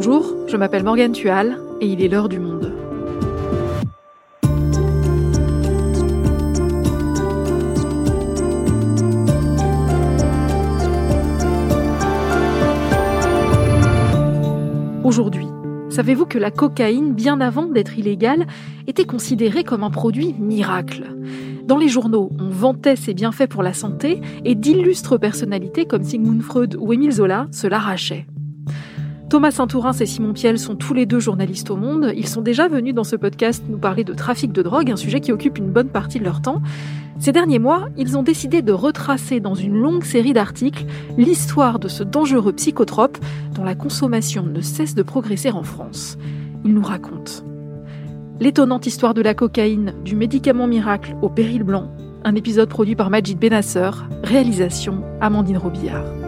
Bonjour, je m'appelle Morgane Tual et il est l'heure du monde. Aujourd'hui, savez-vous que la cocaïne, bien avant d'être illégale, était considérée comme un produit miracle? Dans les journaux, on vantait ses bienfaits pour la santé et d'illustres personnalités comme Sigmund Freud ou Émile Zola se l'arrachaient. Thomas Saint-Tourin et Simon Piel sont tous les deux journalistes au monde. Ils sont déjà venus dans ce podcast nous parler de trafic de drogue, un sujet qui occupe une bonne partie de leur temps. Ces derniers mois, ils ont décidé de retracer dans une longue série d'articles l'histoire de ce dangereux psychotrope dont la consommation ne cesse de progresser en France. Ils nous racontent l'étonnante histoire de la cocaïne, du médicament miracle au péril blanc, un épisode produit par Majid Benasser, réalisation Amandine Robillard.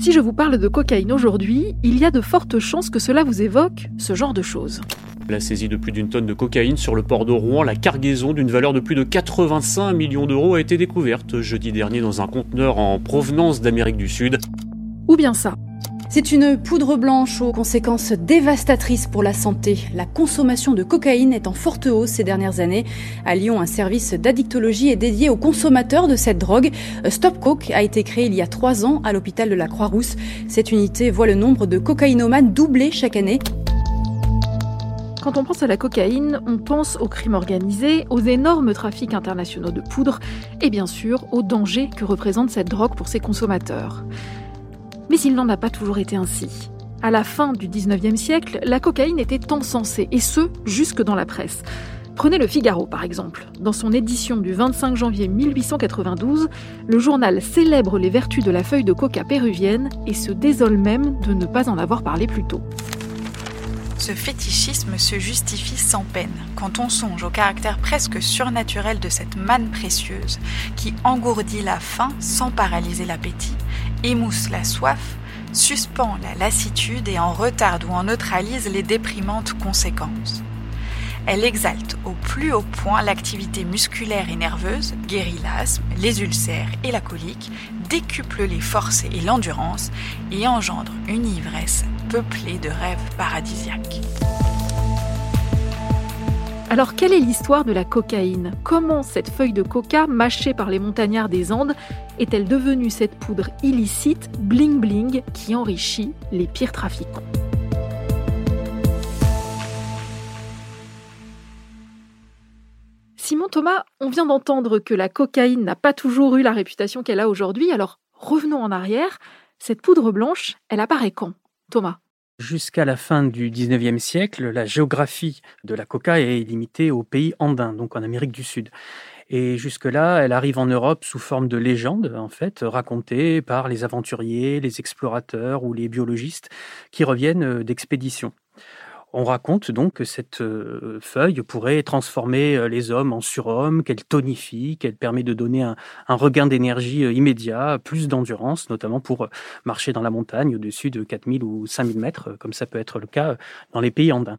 Si je vous parle de cocaïne aujourd'hui, il y a de fortes chances que cela vous évoque ce genre de choses. La saisie de plus d'une tonne de cocaïne sur le port de Rouen, la cargaison d'une valeur de plus de 85 millions d'euros a été découverte jeudi dernier dans un conteneur en provenance d'Amérique du Sud. Ou bien ça. C'est une poudre blanche aux conséquences dévastatrices pour la santé. La consommation de cocaïne est en forte hausse ces dernières années. À Lyon, un service d'addictologie est dédié aux consommateurs de cette drogue. Stop Coke a été créé il y a trois ans à l'hôpital de la Croix-Rousse. Cette unité voit le nombre de cocaïnomanes doubler chaque année. Quand on pense à la cocaïne, on pense au crime organisé, aux énormes trafics internationaux de poudre et bien sûr au danger que représente cette drogue pour ses consommateurs. Mais il n'en a pas toujours été ainsi. À la fin du 19e siècle, la cocaïne était encensée, et ce, jusque dans la presse. Prenez le Figaro par exemple. Dans son édition du 25 janvier 1892, le journal célèbre les vertus de la feuille de coca péruvienne et se désole même de ne pas en avoir parlé plus tôt. Ce fétichisme se justifie sans peine quand on songe au caractère presque surnaturel de cette manne précieuse qui engourdit la faim sans paralyser l'appétit, émousse la soif, suspend la lassitude et en retarde ou en neutralise les déprimantes conséquences. Elle exalte au plus haut point l'activité musculaire et nerveuse, guérit l'asthme, les ulcères et la colique, décuple les forces et l'endurance et engendre une ivresse peuplée de rêves paradisiaques. Alors quelle est l'histoire de la cocaïne? Comment cette feuille de coca mâchée par les montagnards des Andes est-elle devenue cette poudre illicite bling bling qui enrichit les pires trafiquants? Simon Thomas, on vient d'entendre que la cocaïne n'a pas toujours eu la réputation qu'elle a aujourd'hui, alors revenons en arrière. Cette poudre blanche, elle apparaît quand? Thomas? Jusqu'à la fin du 19e siècle, la géographie de la coca est limitée aux pays andins, donc en Amérique du Sud. Et jusque-là, elle arrive en Europe sous forme de légende, en fait, racontée par les aventuriers, les explorateurs ou les biologistes qui reviennent euh, d'expéditions. On raconte donc que cette euh, feuille pourrait transformer euh, les hommes en surhommes, qu'elle tonifie, qu'elle permet de donner un, regain d'énergie euh, immédiat, plus d'endurance, notamment pour marcher dans la montagne au-dessus de 4000 ou 5000 mètres, comme ça peut être le cas dans les pays andins.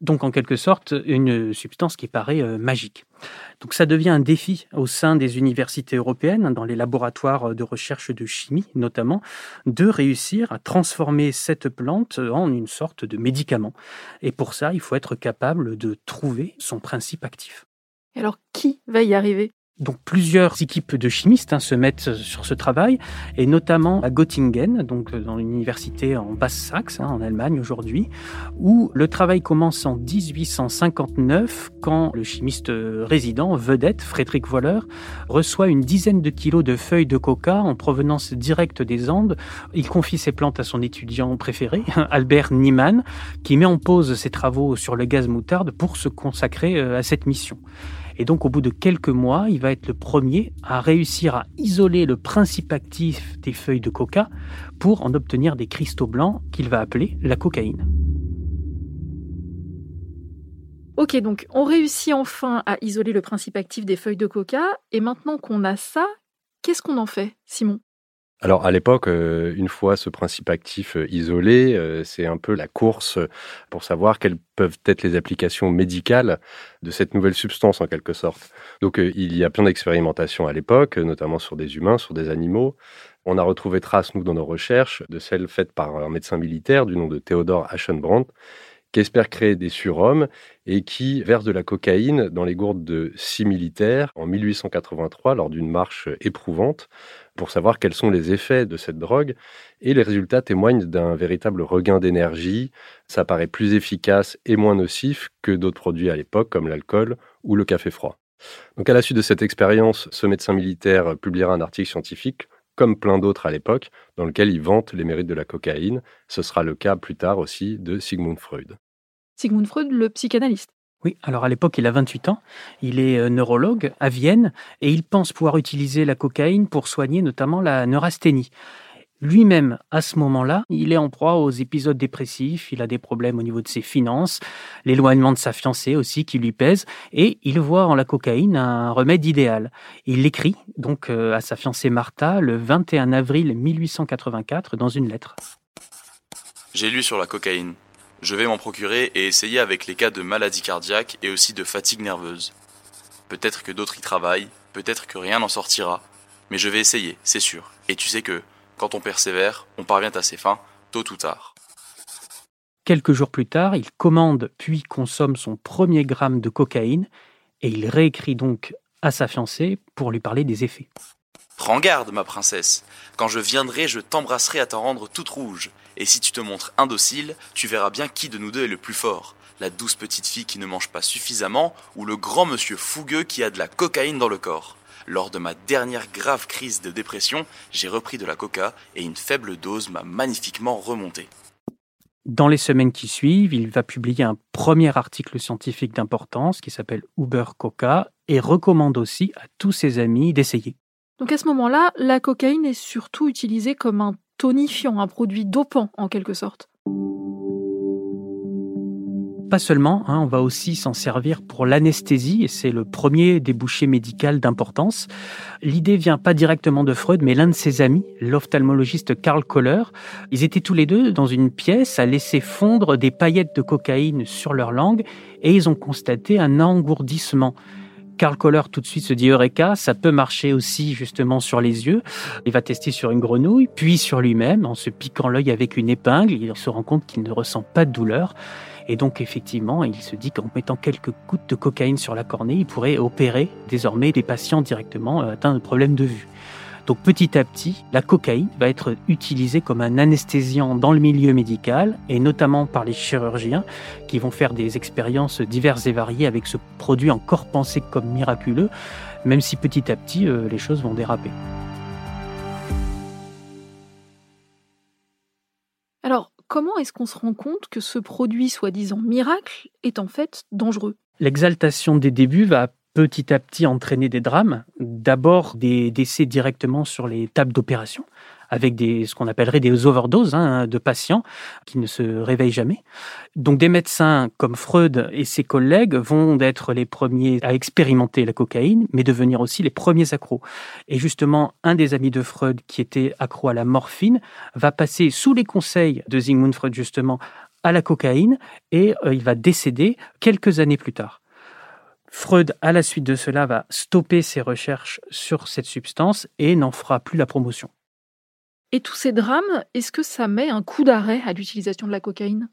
Donc en quelque sorte une substance qui paraît magique. Donc ça devient un défi au sein des universités européennes, dans les laboratoires de recherche de chimie notamment, de réussir à transformer cette plante en une sorte de médicament. Et pour ça, il faut être capable de trouver son principe actif. Alors qui va y arriver? Donc plusieurs équipes de chimistes hein, se mettent sur ce travail, et notamment à Göttingen, donc euh, dans l'université en Basse-Saxe, hein, en Allemagne aujourd'hui, où le travail commence en 1859 quand le chimiste résident, vedette, Frédéric Wohler, reçoit une dizaine de kilos de feuilles de coca en provenance directe des Andes. Il confie ces plantes à son étudiant préféré, Albert Niemann, qui met en pause ses travaux sur le gaz moutarde pour se consacrer euh, à cette mission. Et donc, au bout de quelques mois, il va être le premier à réussir à isoler le principe actif des feuilles de coca pour en obtenir des cristaux blancs qu'il va appeler la cocaïne. Ok, donc on réussit enfin à isoler le principe actif des feuilles de coca, et maintenant qu'on a ça, qu'est-ce qu'on en fait, Simon? Alors à l'époque, euh, une fois ce principe actif euh, isolé, euh, c'est un peu la course pour savoir quelles peuvent être les applications médicales de cette nouvelle substance en quelque sorte. Donc il y a plein d'expérimentations à l'époque, notamment sur des humains, sur des animaux. On a retrouvé trace, nous, dans nos recherches, de celles faites par un médecin militaire du nom de Theodore Aschenbrandt, qui espère créer des surhommes et qui verse de la cocaïne dans les gourdes de six militaires en 1883 lors d'une marche éprouvante pour savoir quels sont les effets de cette drogue. Et les résultats témoignent d'un véritable regain d'énergie. Ça paraît plus efficace et moins nocif que d'autres produits à l'époque comme l'alcool ou le café froid. Donc à la suite de cette expérience, ce médecin militaire publiera un article scientifique comme plein d'autres à l'époque, dans lequel il vante les mérites de la cocaïne. Ce sera le cas plus tard aussi de Sigmund Freud. Sigmund Freud, le psychanalyste. Oui, alors à l'époque, il a 28 ans, il est euh, neurologue à Vienne et il pense pouvoir utiliser la cocaïne pour soigner notamment la neurasthénie. Lui-même, à ce moment-là, il est en proie aux épisodes dépressifs, il a des problèmes au niveau de ses finances, l'éloignement de sa fiancée aussi qui lui pèse, et il voit en la cocaïne un remède idéal. Il l'écrit donc euh, à sa fiancée Martha le 21 avril 1884 dans une lettre. J'ai lu sur la cocaïne. Je vais m'en procurer et essayer avec les cas de maladie cardiaque et aussi de fatigue nerveuse. Peut-être que d'autres y travaillent, peut-être que rien n'en sortira, mais je vais essayer, c'est sûr. Et tu sais que, quand on persévère, on parvient à ses fins, tôt ou tard. Quelques jours plus tard, il commande puis consomme son premier gramme de cocaïne et il réécrit donc à sa fiancée pour lui parler des effets. Prends garde, ma princesse. Quand je viendrai, je t'embrasserai à t'en rendre toute rouge. Et si tu te montres indocile, tu verras bien qui de nous deux est le plus fort. La douce petite fille qui ne mange pas suffisamment ou le grand monsieur fougueux qui a de la cocaïne dans le corps. Lors de ma dernière grave crise de dépression, j'ai repris de la coca et une faible dose m'a magnifiquement remonté. Dans les semaines qui suivent, il va publier un premier article scientifique d'importance qui s'appelle Uber Coca et recommande aussi à tous ses amis d'essayer. Donc à ce moment-là, la cocaïne est surtout utilisée comme un tonifiant, un produit dopant en quelque sorte. Pas seulement, hein, on va aussi s'en servir pour l'anesthésie, et c'est le premier débouché médical d'importance. L'idée vient pas directement de Freud, mais l'un de ses amis, l'ophtalmologiste Karl Kohler. Ils étaient tous les deux dans une pièce à laisser fondre des paillettes de cocaïne sur leur langue, et ils ont constaté un engourdissement. Karl Kohler tout de suite se dit Eureka, ça peut marcher aussi justement sur les yeux. Il va tester sur une grenouille, puis sur lui-même en se piquant l'œil avec une épingle. Il se rend compte qu'il ne ressent pas de douleur. Et donc effectivement, il se dit qu'en mettant quelques gouttes de cocaïne sur la cornée, il pourrait opérer désormais des patients directement euh, atteints de problèmes de vue. Donc petit à petit, la cocaïne va être utilisée comme un anesthésiant dans le milieu médical et notamment par les chirurgiens qui vont faire des expériences diverses et variées avec ce produit encore pensé comme miraculeux, même si petit à petit euh, les choses vont déraper. Alors, comment est-ce qu'on se rend compte que ce produit soi-disant miracle est en fait dangereux? L'exaltation des débuts va petit à petit entraîner des drames. D'abord des décès directement sur les tables d'opération, avec ce qu'on appellerait des overdoses hein, de patients qui ne se réveillent jamais. Donc des médecins comme Freud et ses collègues vont être les premiers à expérimenter la cocaïne, mais devenir aussi les premiers accros. Et justement, un des amis de Freud qui était accro à la morphine va passer sous les conseils de Sigmund Freud justement à la cocaïne et euh, il va décéder quelques années plus tard. Freud, à la suite de cela, va stopper ses recherches sur cette substance et n'en fera plus la promotion. Et tous ces drames, est-ce que ça met un coup d'arrêt à l'utilisation de la cocaïne?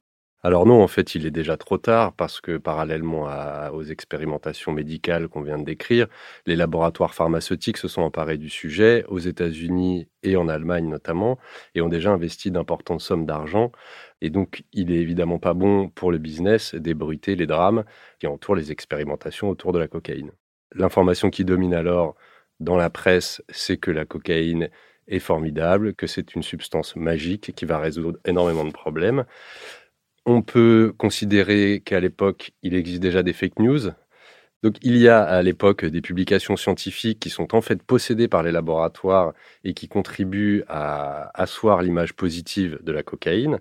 Alors non, en fait, il est déjà trop tard parce que parallèlement aux expérimentations médicales qu'on vient de décrire, les laboratoires pharmaceutiques se sont emparés du sujet, aux États-Unis et en Allemagne notamment, et ont déjà investi d'importantes sommes d'argent. Et donc, il est évidemment pas bon pour le business d'ébruiter les drames qui entourent les expérimentations autour de la cocaïne. L'information qui domine alors dans la presse, c'est que la cocaïne est formidable, que c'est une substance magique qui va résoudre énormément de problèmes. On peut considérer qu'à l'époque, il existe déjà des fake news. Donc il y a à l'époque des publications scientifiques qui sont en fait possédées par les laboratoires et qui contribuent à asseoir l'image positive de la cocaïne.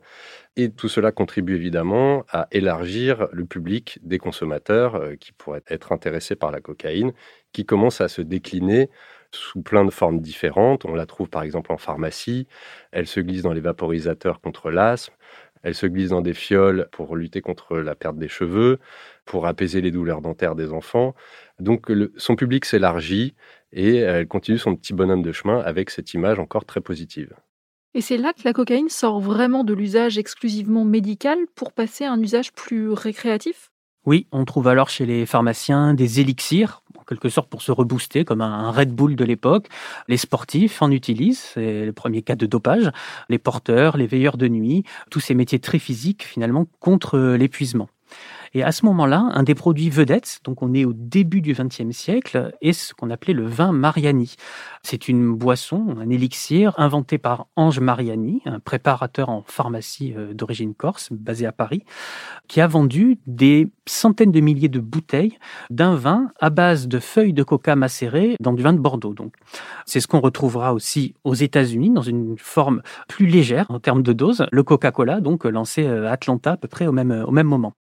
Et tout cela contribue évidemment à élargir le public des consommateurs euh, qui pourraient être intéressés par la cocaïne, qui commence à se décliner sous plein de formes différentes. On la trouve par exemple en pharmacie, elle se glisse dans les vaporisateurs contre l'asthme, elle se glisse dans des fioles pour lutter contre la perte des cheveux, pour apaiser les douleurs dentaires des enfants. Donc son public s'élargit et elle continue son petit bonhomme de chemin avec cette image encore très positive. Et c'est là que la cocaïne sort vraiment de l'usage exclusivement médical pour passer à un usage plus récréatif? Oui, on trouve alors chez les pharmaciens des élixirs, quelque sorte pour se rebooster, comme un Red Bull de l'époque. Les sportifs en utilisent, c'est le premier cas de dopage. Les porteurs, les veilleurs de nuit, tous ces métiers très physiques finalement contre l'épuisement. Et à ce moment-là, un des produits vedettes, donc on est au début du XXe siècle, est ce qu'on appelait le vin Mariani. C'est une boisson, un élixir inventé par Ange Mariani, un préparateur en pharmacie euh, d'origine corse, basé à Paris, qui a vendu des centaines de milliers de bouteilles d'un vin à base de feuilles de coca macérées dans du vin de Bordeaux. Donc, c'est ce qu'on retrouvera aussi aux États-Unis dans une forme plus légère en termes de dose. Le Coca-Cola, donc lancé à Atlanta à peu près au même, au même moment.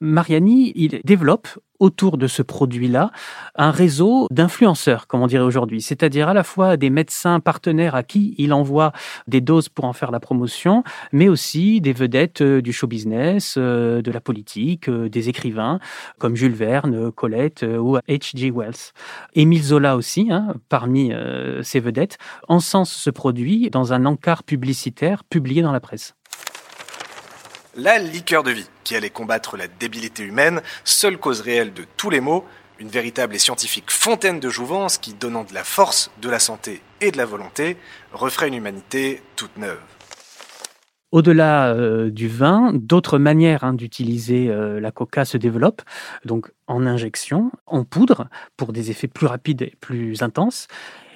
Mariani, il développe autour de ce produit-là un réseau d'influenceurs, comme on dirait aujourd'hui, c'est-à-dire à la fois des médecins partenaires à qui il envoie des doses pour en faire la promotion, mais aussi des vedettes euh, du show business, euh, de la politique, euh, des écrivains comme Jules Verne, Colette ou H.G. Wells. Émile Zola aussi, hein, parmi ces vedettes, encense ce produit dans un encart publicitaire publié dans la presse. La liqueur de vie, qui allait combattre la débilité humaine, seule cause réelle de tous les maux, une véritable et scientifique fontaine de jouvence qui, donnant de la force, de la santé et de la volonté, referait une humanité toute neuve. Au-delà euh, du vin, d'autres manières hein, d'utiliser euh, la coca se développent, donc en injection, en poudre, pour des effets plus rapides et plus intenses,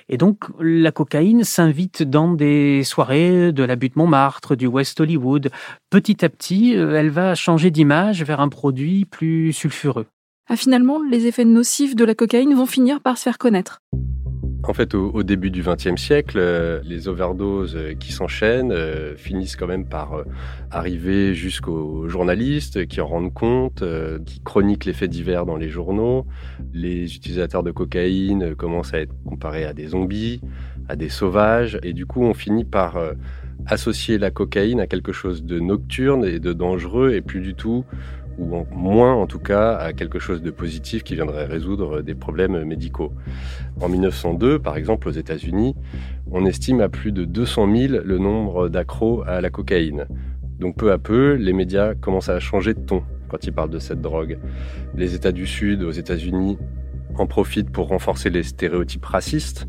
et donc, la cocaïne s'invite dans des soirées de la butte Montmartre, du West Hollywood. Petit à petit, euh, elle va changer d'image vers un produit plus sulfureux. Ah, finalement, les effets nocifs de la cocaïne vont finir par se faire connaître. En fait, au, début du XXe siècle, euh, les overdoses euh, qui s'enchaînent euh, finissent quand même par arriver jusqu'aux journalistes qui en rendent compte, qui chroniquent les faits divers dans les journaux. Les utilisateurs de cocaïne commencent à être comparés à des zombies, à des sauvages, et du coup, on finit par associer la cocaïne à quelque chose de nocturne et de dangereux, et plus du tout ou moins en tout cas à quelque chose de positif qui viendrait résoudre des problèmes médicaux. En 1902, par exemple, aux États-Unis, on estime à plus de 200 000 le nombre d'accros à la cocaïne. Donc peu à peu, les médias commencent à changer de ton quand ils parlent de cette drogue. Les États du Sud, aux États-Unis, en profitent pour renforcer les stéréotypes racistes,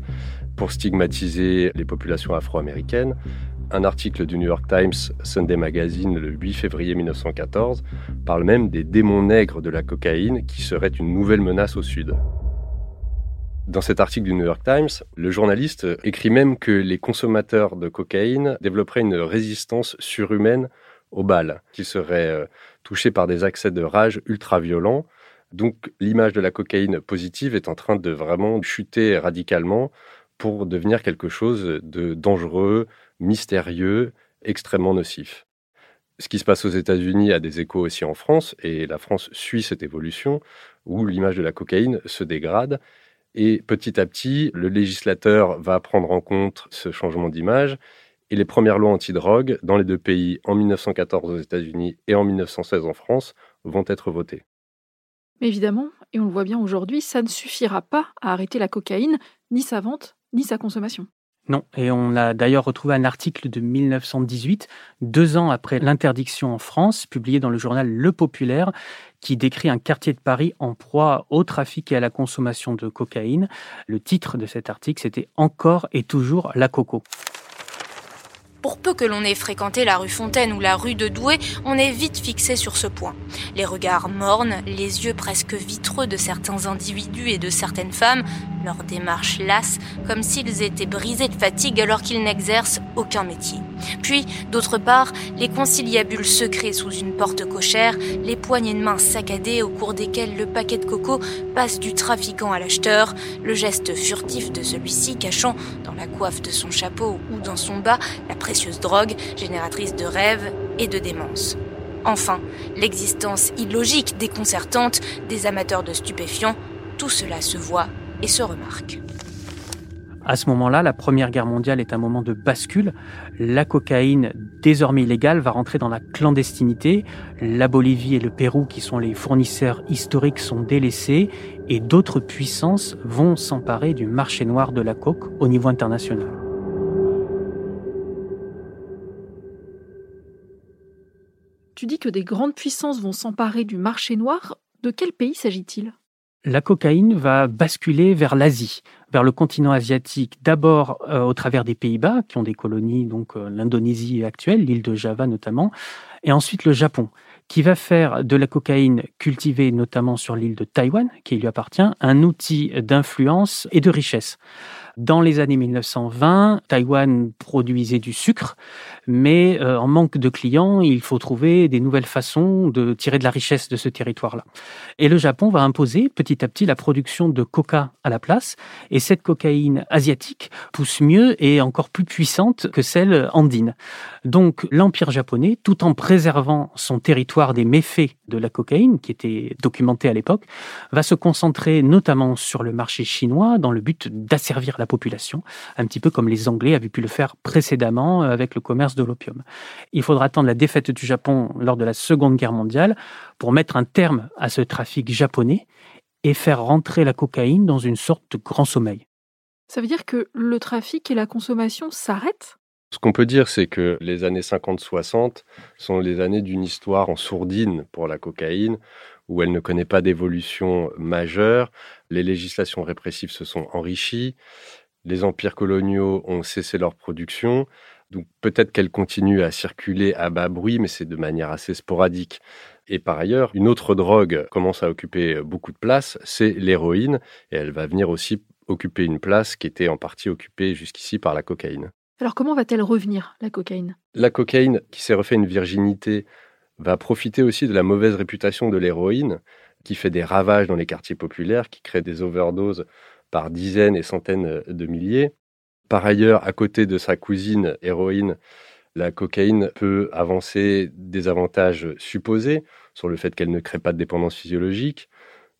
pour stigmatiser les populations afro-américaines, un article du New York Times Sunday Magazine le 8 février 1914 parle même des démons nègres de la cocaïne qui seraient une nouvelle menace au Sud. Dans cet article du New York Times, le journaliste écrit même que les consommateurs de cocaïne développeraient une résistance surhumaine au bal, qu'ils seraient euh, touchés par des accès de rage ultra violents. Donc l'image de la cocaïne positive est en train de vraiment chuter radicalement pour devenir quelque chose de dangereux, mystérieux, extrêmement nocif. Ce qui se passe aux États-Unis a des échos aussi en France, et la France suit cette évolution, où l'image de la cocaïne se dégrade, et petit à petit, le législateur va prendre en compte ce changement d'image, et les premières lois antidrogue dans les deux pays, en 1914 aux États-Unis et en 1916 en France, vont être votées. Mais évidemment, et on le voit bien aujourd'hui, ça ne suffira pas à arrêter la cocaïne, ni sa vente, ni sa consommation. Non, et on a d'ailleurs retrouvé un article de 1918, deux ans après l'interdiction en France, publié dans le journal Le Populaire, qui décrit un quartier de Paris en proie au trafic et à la consommation de cocaïne. Le titre de cet article, c'était Encore et toujours la coco. Pour peu que l'on ait fréquenté la rue Fontaine ou la rue de Douai, on est vite fixé sur ce point. Les regards mornes, les yeux presque vitreux de certains individus et de certaines femmes, leur démarche lasse, comme s'ils étaient brisés de fatigue alors qu'ils n'exercent aucun métier. Puis, d'autre part, les conciliabules secrets sous une porte cochère, les poignées de main saccadées au cours desquelles le paquet de coco passe du trafiquant à l'acheteur, le geste furtif de celui-ci cachant dans la coiffe de son chapeau ou dans son bas précieuse drogue, génératrice de rêves et de démence. Enfin, l'existence illogique, déconcertante des amateurs de stupéfiants, tout cela se voit et se remarque. À ce moment-là, la Première Guerre mondiale est un moment de bascule. La cocaïne, désormais illégale, va rentrer dans la clandestinité. La Bolivie et le Pérou, qui sont les fournisseurs historiques, sont délaissés et d'autres puissances vont s'emparer du marché noir de la coke au niveau international. Tu dis que des grandes puissances vont s'emparer du marché noir. De quel pays s'agit-il? La cocaïne va basculer vers l'Asie, vers le continent asiatique, d'abord euh, au travers des Pays-Bas, qui ont des colonies, donc euh, l'Indonésie actuelle, l'île de Java notamment, et ensuite le Japon, qui va faire de la cocaïne cultivée notamment sur l'île de Taïwan, qui lui appartient, un outil d'influence et de richesse. Dans les années 1920, Taïwan produisait du sucre, mais euh, en manque de clients, il faut trouver des nouvelles façons de tirer de la richesse de ce territoire-là. Et le Japon va imposer petit à petit la production de coca à la place, et cette cocaïne asiatique pousse mieux et encore plus puissante que celle andine. Donc l'Empire japonais, tout en préservant son territoire des méfaits de la cocaïne, qui était documenté à l'époque, va se concentrer notamment sur le marché chinois dans le but d'asservir la population, un petit peu comme les Anglais avaient pu le faire précédemment euh, avec le commerce de l'opium. Il faudra attendre la défaite du Japon lors de la Seconde Guerre mondiale pour mettre un terme à ce trafic japonais et faire rentrer la cocaïne dans une sorte de grand sommeil. Ça veut dire que le trafic et la consommation s'arrêtent? Ce qu'on peut dire, c'est que les années 50-60 sont les années d'une histoire en sourdine pour la cocaïne, où elle ne connaît pas d'évolution majeure. Les législations répressives se sont enrichies. Les empires coloniaux ont cessé leur production. Donc peut-être qu'elle continue à circuler à bas bruit, mais c'est de manière assez sporadique. Et par ailleurs, une autre drogue commence à occuper beaucoup de place, c'est l'héroïne, et elle va venir aussi occuper une place qui était en partie occupée jusqu'ici par la cocaïne. Alors comment va-t-elle revenir, la cocaïne? La cocaïne, qui s'est refait une virginité, va profiter aussi de la mauvaise réputation de l'héroïne, qui fait des ravages dans les quartiers populaires, qui crée des overdoses par dizaines et centaines de milliers. Par ailleurs, à côté de sa cousine héroïne, la cocaïne peut avancer des avantages supposés sur le fait qu'elle ne crée pas de dépendance physiologique,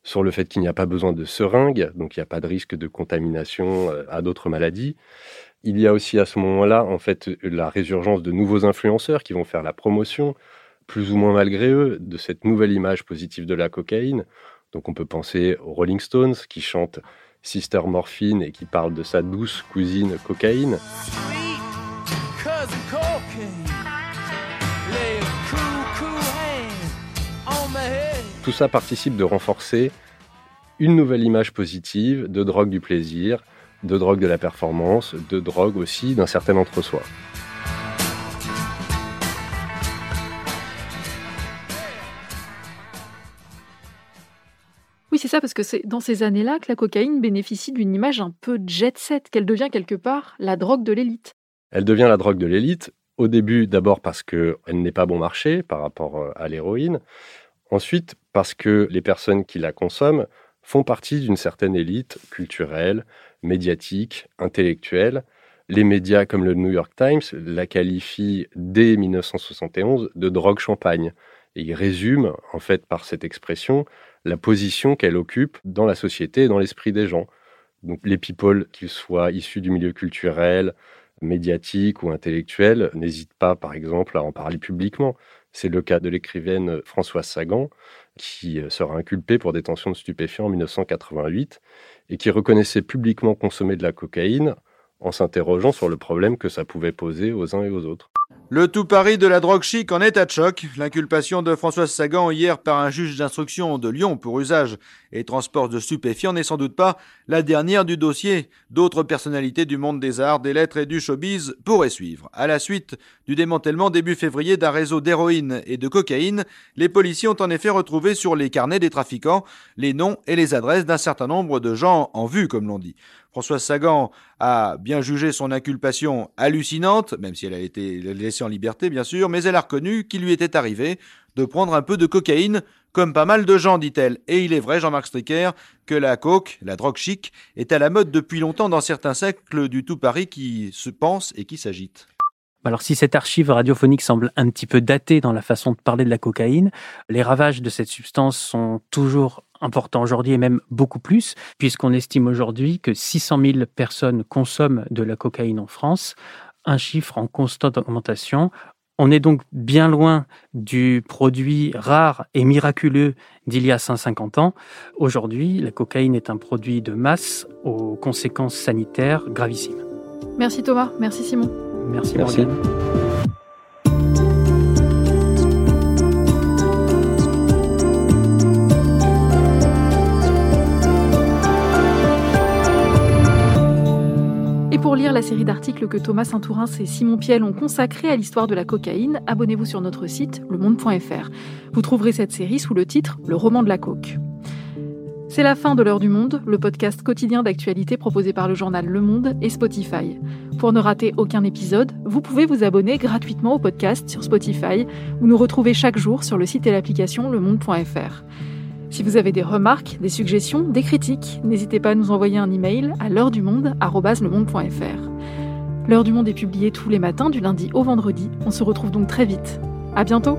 sur le fait qu'il n'y a pas besoin de seringues, donc il n'y a pas de risque de contamination euh, à d'autres maladies, il y a aussi à ce moment-là, en fait, la résurgence de nouveaux influenceurs qui vont faire la promotion, plus ou moins malgré eux, de cette nouvelle image positive de la cocaïne. Donc on peut penser aux Rolling Stones qui chantent Sister Morphine et qui parlent de sa douce cousine cocaïne. Tout ça participe de renforcer une nouvelle image positive de drogue du plaisir, de drogue de la performance, de drogue aussi d'un certain entre-soi. C'est ça, parce que c'est dans ces années-là que la cocaïne bénéficie d'une image un peu jet-set, qu'elle devient quelque part la drogue de l'élite. Elle devient la drogue de l'élite, au début d'abord parce qu'elle n'est pas bon marché par rapport euh, à l'héroïne, ensuite parce que les personnes qui la consomment font partie d'une certaine élite culturelle, médiatique, intellectuelle. Les médias comme le New York Times la qualifient dès 1971 de drogue champagne. Et ils résument, en fait, par cette expression, la position qu'elle occupe dans la société et dans l'esprit des gens. Donc les people, qu'ils soient issus du milieu culturel, médiatique ou intellectuel, n'hésitent pas, par exemple, à en parler publiquement. C'est le cas de l'écrivaine Françoise Sagan, qui sera inculpée pour détention de stupéfiants en 1988 et qui reconnaissait publiquement consommer de la cocaïne en s'interrogeant sur le problème que ça pouvait poser aux uns et aux autres. Le tout Paris de la drogue chic en état de choc. L'inculpation de Françoise Sagan hier par un juge d'instruction de Lyon pour usage et transport de stupéfiants n'est sans doute pas la dernière du dossier. D'autres personnalités du monde des arts, des lettres et du showbiz pourraient suivre. À la suite du démantèlement début février d'un réseau d'héroïne et de cocaïne, les policiers ont en effet retrouvé sur les carnets des trafiquants les noms et les adresses d'un certain nombre de gens en vue, comme l'on dit. Françoise Sagan a bien jugé son inculpation hallucinante, même si elle a été laissée en liberté bien sûr, mais elle a reconnu qu'il lui était arrivé de prendre un peu de cocaïne, comme pas mal de gens, dit-elle. Et il est vrai, Jean-Marc Stricker, que la coke, la drogue chic, est à la mode depuis longtemps dans certains cercles du tout Paris qui se pensent et qui s'agitent. Alors si cette archive radiophonique semble un petit peu datée dans la façon de parler de la cocaïne, les ravages de cette substance sont toujours important aujourd'hui et même beaucoup plus, puisqu'on estime aujourd'hui que 600 000 personnes consomment de la cocaïne en France, un chiffre en constante augmentation. On est donc bien loin du produit rare et miraculeux d'il y a 150 ans. Aujourd'hui, la cocaïne est un produit de masse aux conséquences sanitaires gravissimes. Merci Thomas, merci Simon. Merci, merci. Pour lire la série d'articles que Thomas Saint-Tourin et Simon Piel ont consacrés à l'histoire de la cocaïne, abonnez-vous sur notre site lemonde.fr. Vous trouverez cette série sous le titre Le roman de la coke. C'est la fin de l'heure du monde, le podcast quotidien d'actualité proposé par le journal Le Monde et Spotify. Pour ne rater aucun épisode, vous pouvez vous abonner gratuitement au podcast sur Spotify ou nous retrouver chaque jour sur le site et l'application lemonde.fr. Si vous avez des remarques, des suggestions, des critiques, n'hésitez pas à nous envoyer un email à l'heure du monde L'heure du monde est publiée tous les matins du lundi au vendredi. On se retrouve donc très vite. À bientôt!